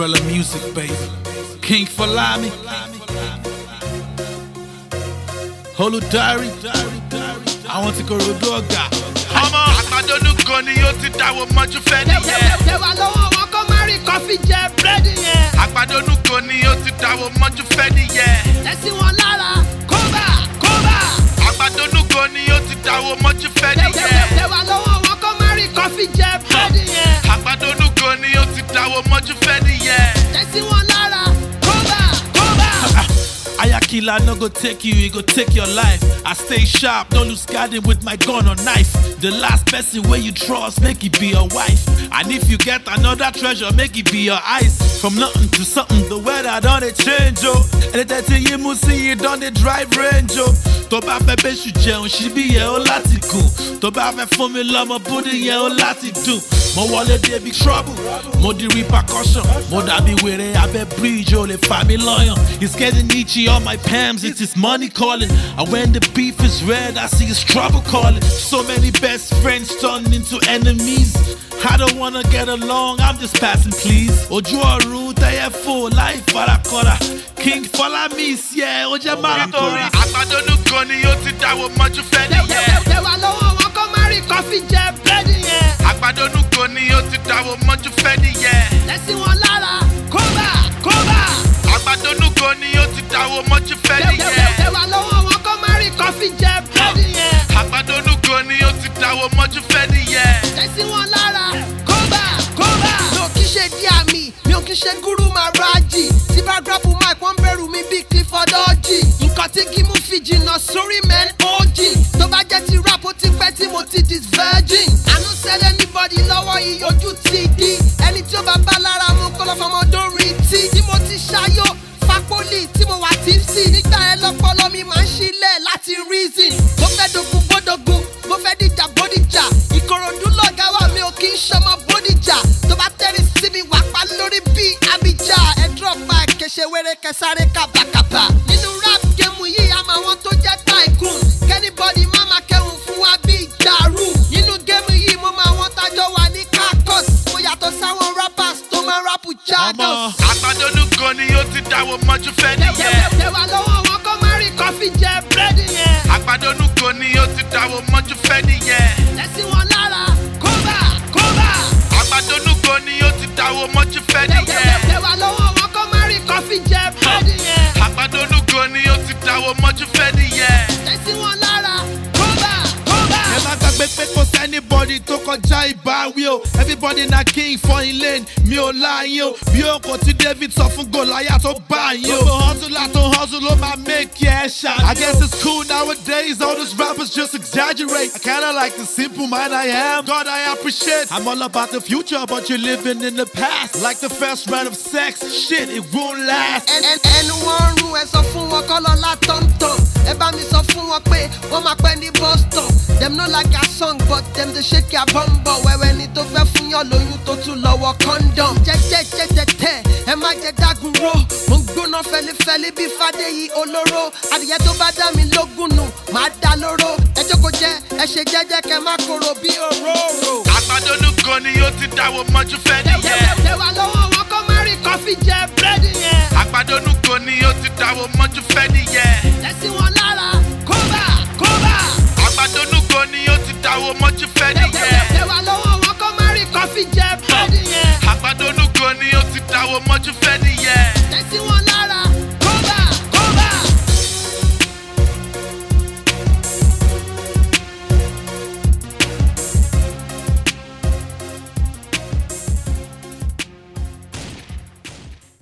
Umbrella music, baby. King Folami. Holu Diary. I want to go to Doga. ọmọ àgbàdọ́nù kan ni ó ti dáwọ́ mọ́jú fẹ́ nìyẹn. Tẹ̀wá lọ́wọ́ wọn kọ́ má rí kọfí jẹ búrẹ́dì yẹn. àgbàdọ́nù kan ni ó ti dáwọ́ mọ́jú fẹ́ nìyẹn. Tẹ̀sí wọn lára kóbà kóbà. àgbàdọ́nù kan ni ó ti dáwọ́ mọ́jú fẹ́ nìyẹn. Ó ti dáwọ́ mọ́jú fẹ́ nìyẹn. Tẹ̀sí wọn lára kóbà kóbà. Ayakila no go take you, he go take your life. I stay sharp, don't lose guarding with my gun or knife. The last person where you trust, make it be your wife. And if you get another treasure, make it be your eyes. From nothing to something, the weather done it change, oh. And that thing you must see, you done it drive range, oh. Tó bá fẹ́ bẹ́ṣù jẹun, ṣíbí yẹn ó láti gùn. Tó bá fẹ́ fún mi lọ́mọ, búdí yẹn ó láti dùn. Mo wọlé dé big trouble, mo di repercussion. Mo dàbí wèrè abẹ́ bridge, ó lè fà mí lọ́yàn. It's getting itchy on my palms, it is money calling. And when the beef is red, I see it's trouble calling. So many best friends turn into enemies. I don't wanna get along, I'm just passing, please. Ojú ọ̀run tẹ́yẹ fò láì farakọ́ra. King Fọlámi sí ẹ, ó jẹ́ nítorí márùn-ún. àgbàdọ́nù kan ni ó ti dáwọ́ mọ́jú fẹ́ nìyẹn. Tẹ̀wá lọ́wọ́ wọn kọ́ má rí kọfí jẹ búrẹ́dì kan ni ó ti dáwọ́ mọ́jú fẹ́ nìyẹn. Tẹ̀sí wọn lára kóbà kóbà. àgbàdọ́nù kan ni ó ti dáwọ́ mọ́jú fẹ́ nìyẹn. Tẹ̀wá lọ́wọ́ wọn kọ́ má rí kọfí jẹ búrẹ́dì yẹn. àgbàdọ́nù kan ni ó ti dáwọ́ mọ́jú fẹ́ nìyẹn. tẹ̀sí wọn lára kóbà kóbà. mi ò kí ṣe dí àmì mi ò kí ṣe gúrú maraji tí bá gírọ́pù mic wọ́n bẹ̀rù mi bíi clifford orji. nǹkan tí kí mú fi jìnnà sórí men ìyójú ti di. Ẹni tí ó bá bá lára mú kó lọ́ fọmọ dórí tí tí mo ti ṣayó fapoli tí mo wà tipsy nígbà yẹn lọ́pọ̀lọ́ mi máa ń ṣílẹ̀ láti reason. mo fẹ́ dogun bódogun mo fẹ́ dìjà bódìjà. Ìkòròdú lọ́gá wa mi ò kí ń ṣọmọ bódìjà. Tó bá tẹ́rí sí mi wà pa lórí bí abijá ẹ drop by kẹsẹ̀ wéré kẹsàrẹ́ kàbàkàbà. Ni ó ti dáwọ́ mọ́jú fẹ́ nìyẹn. tẹ̀wá lọ́wọ́ wọn kọ́ má rí kọfí jẹ búrẹ́dì yẹn. àgbàdọ́nù kan ni ó ti dáwọ́ mọ́jú fẹ́ nìyẹn. tẹ̀sí wọn lára kóbà kóbà. kan ni ó ti dáwọ́ mọ́jú fẹ́ nìyẹn. tẹ̀wá lọ́wọ́ wọn kọ́ má rí kọfí jẹ búrẹ́dì yẹn. kan ni ó ti dáwọ́ mọ́jú fẹ́ nìyẹn. Ẹ má gbàgbé pé kò sẹ́nibọ́dì tó kọjá ìbáwí o everybody na king for in lane mi ò láyé o bí o kò ti david sọ fún gòláyà tó bá yín o. gbogbo hustler tó hustle ló máa make yẹ ṣá. i guess it's cool nowadays all these rappers just exaggerate. i kinda like the simple man i am god i appreciate. i'm all about the future but you're living in the past. like the first round of sex shit it won't last. Ẹn- ẹn- ẹnu wọn rún ẹ sọ fún wọn kọ́ lọ látọ̀ntàn ẹ bá mi sọ fún wọn pé wọ́n máa pẹ́ ní boston dem no like our song but dem dey shake their bumbo. Wẹ́wẹ́ ni tó fẹ́ fún yàn lóyún tó tún lọ́wọ́ condom. Jẹ́jẹ́jẹ́jẹ́tẹ́ ẹ má jẹ́ dágunró mo ń gbóná fẹlifẹli bí fàdéyí olóró adìyẹ tó bá dá mi lógún nù máa dá lóró ẹ jókòó jẹ ẹ ṣe jẹ́jẹ́ kẹ má korò bí òróró. àgbàdọ́nù kan ni ó ti dáwọ́ mọ́jú fẹ́ nìyẹn. tẹ̀wá lọ́wọ́ wọn kọ́ má rí kọfí jẹ. búrẹ́dì ojú fẹ́ nìyẹn. ẹwà lọ́wọ́ wọn kó má rí kọfí jẹ fẹ́ nìyẹn. àgbàdo olúgo ni ó ti dáwọ́ mọ́jú fẹ́ nìyẹn. tẹ̀sí lára.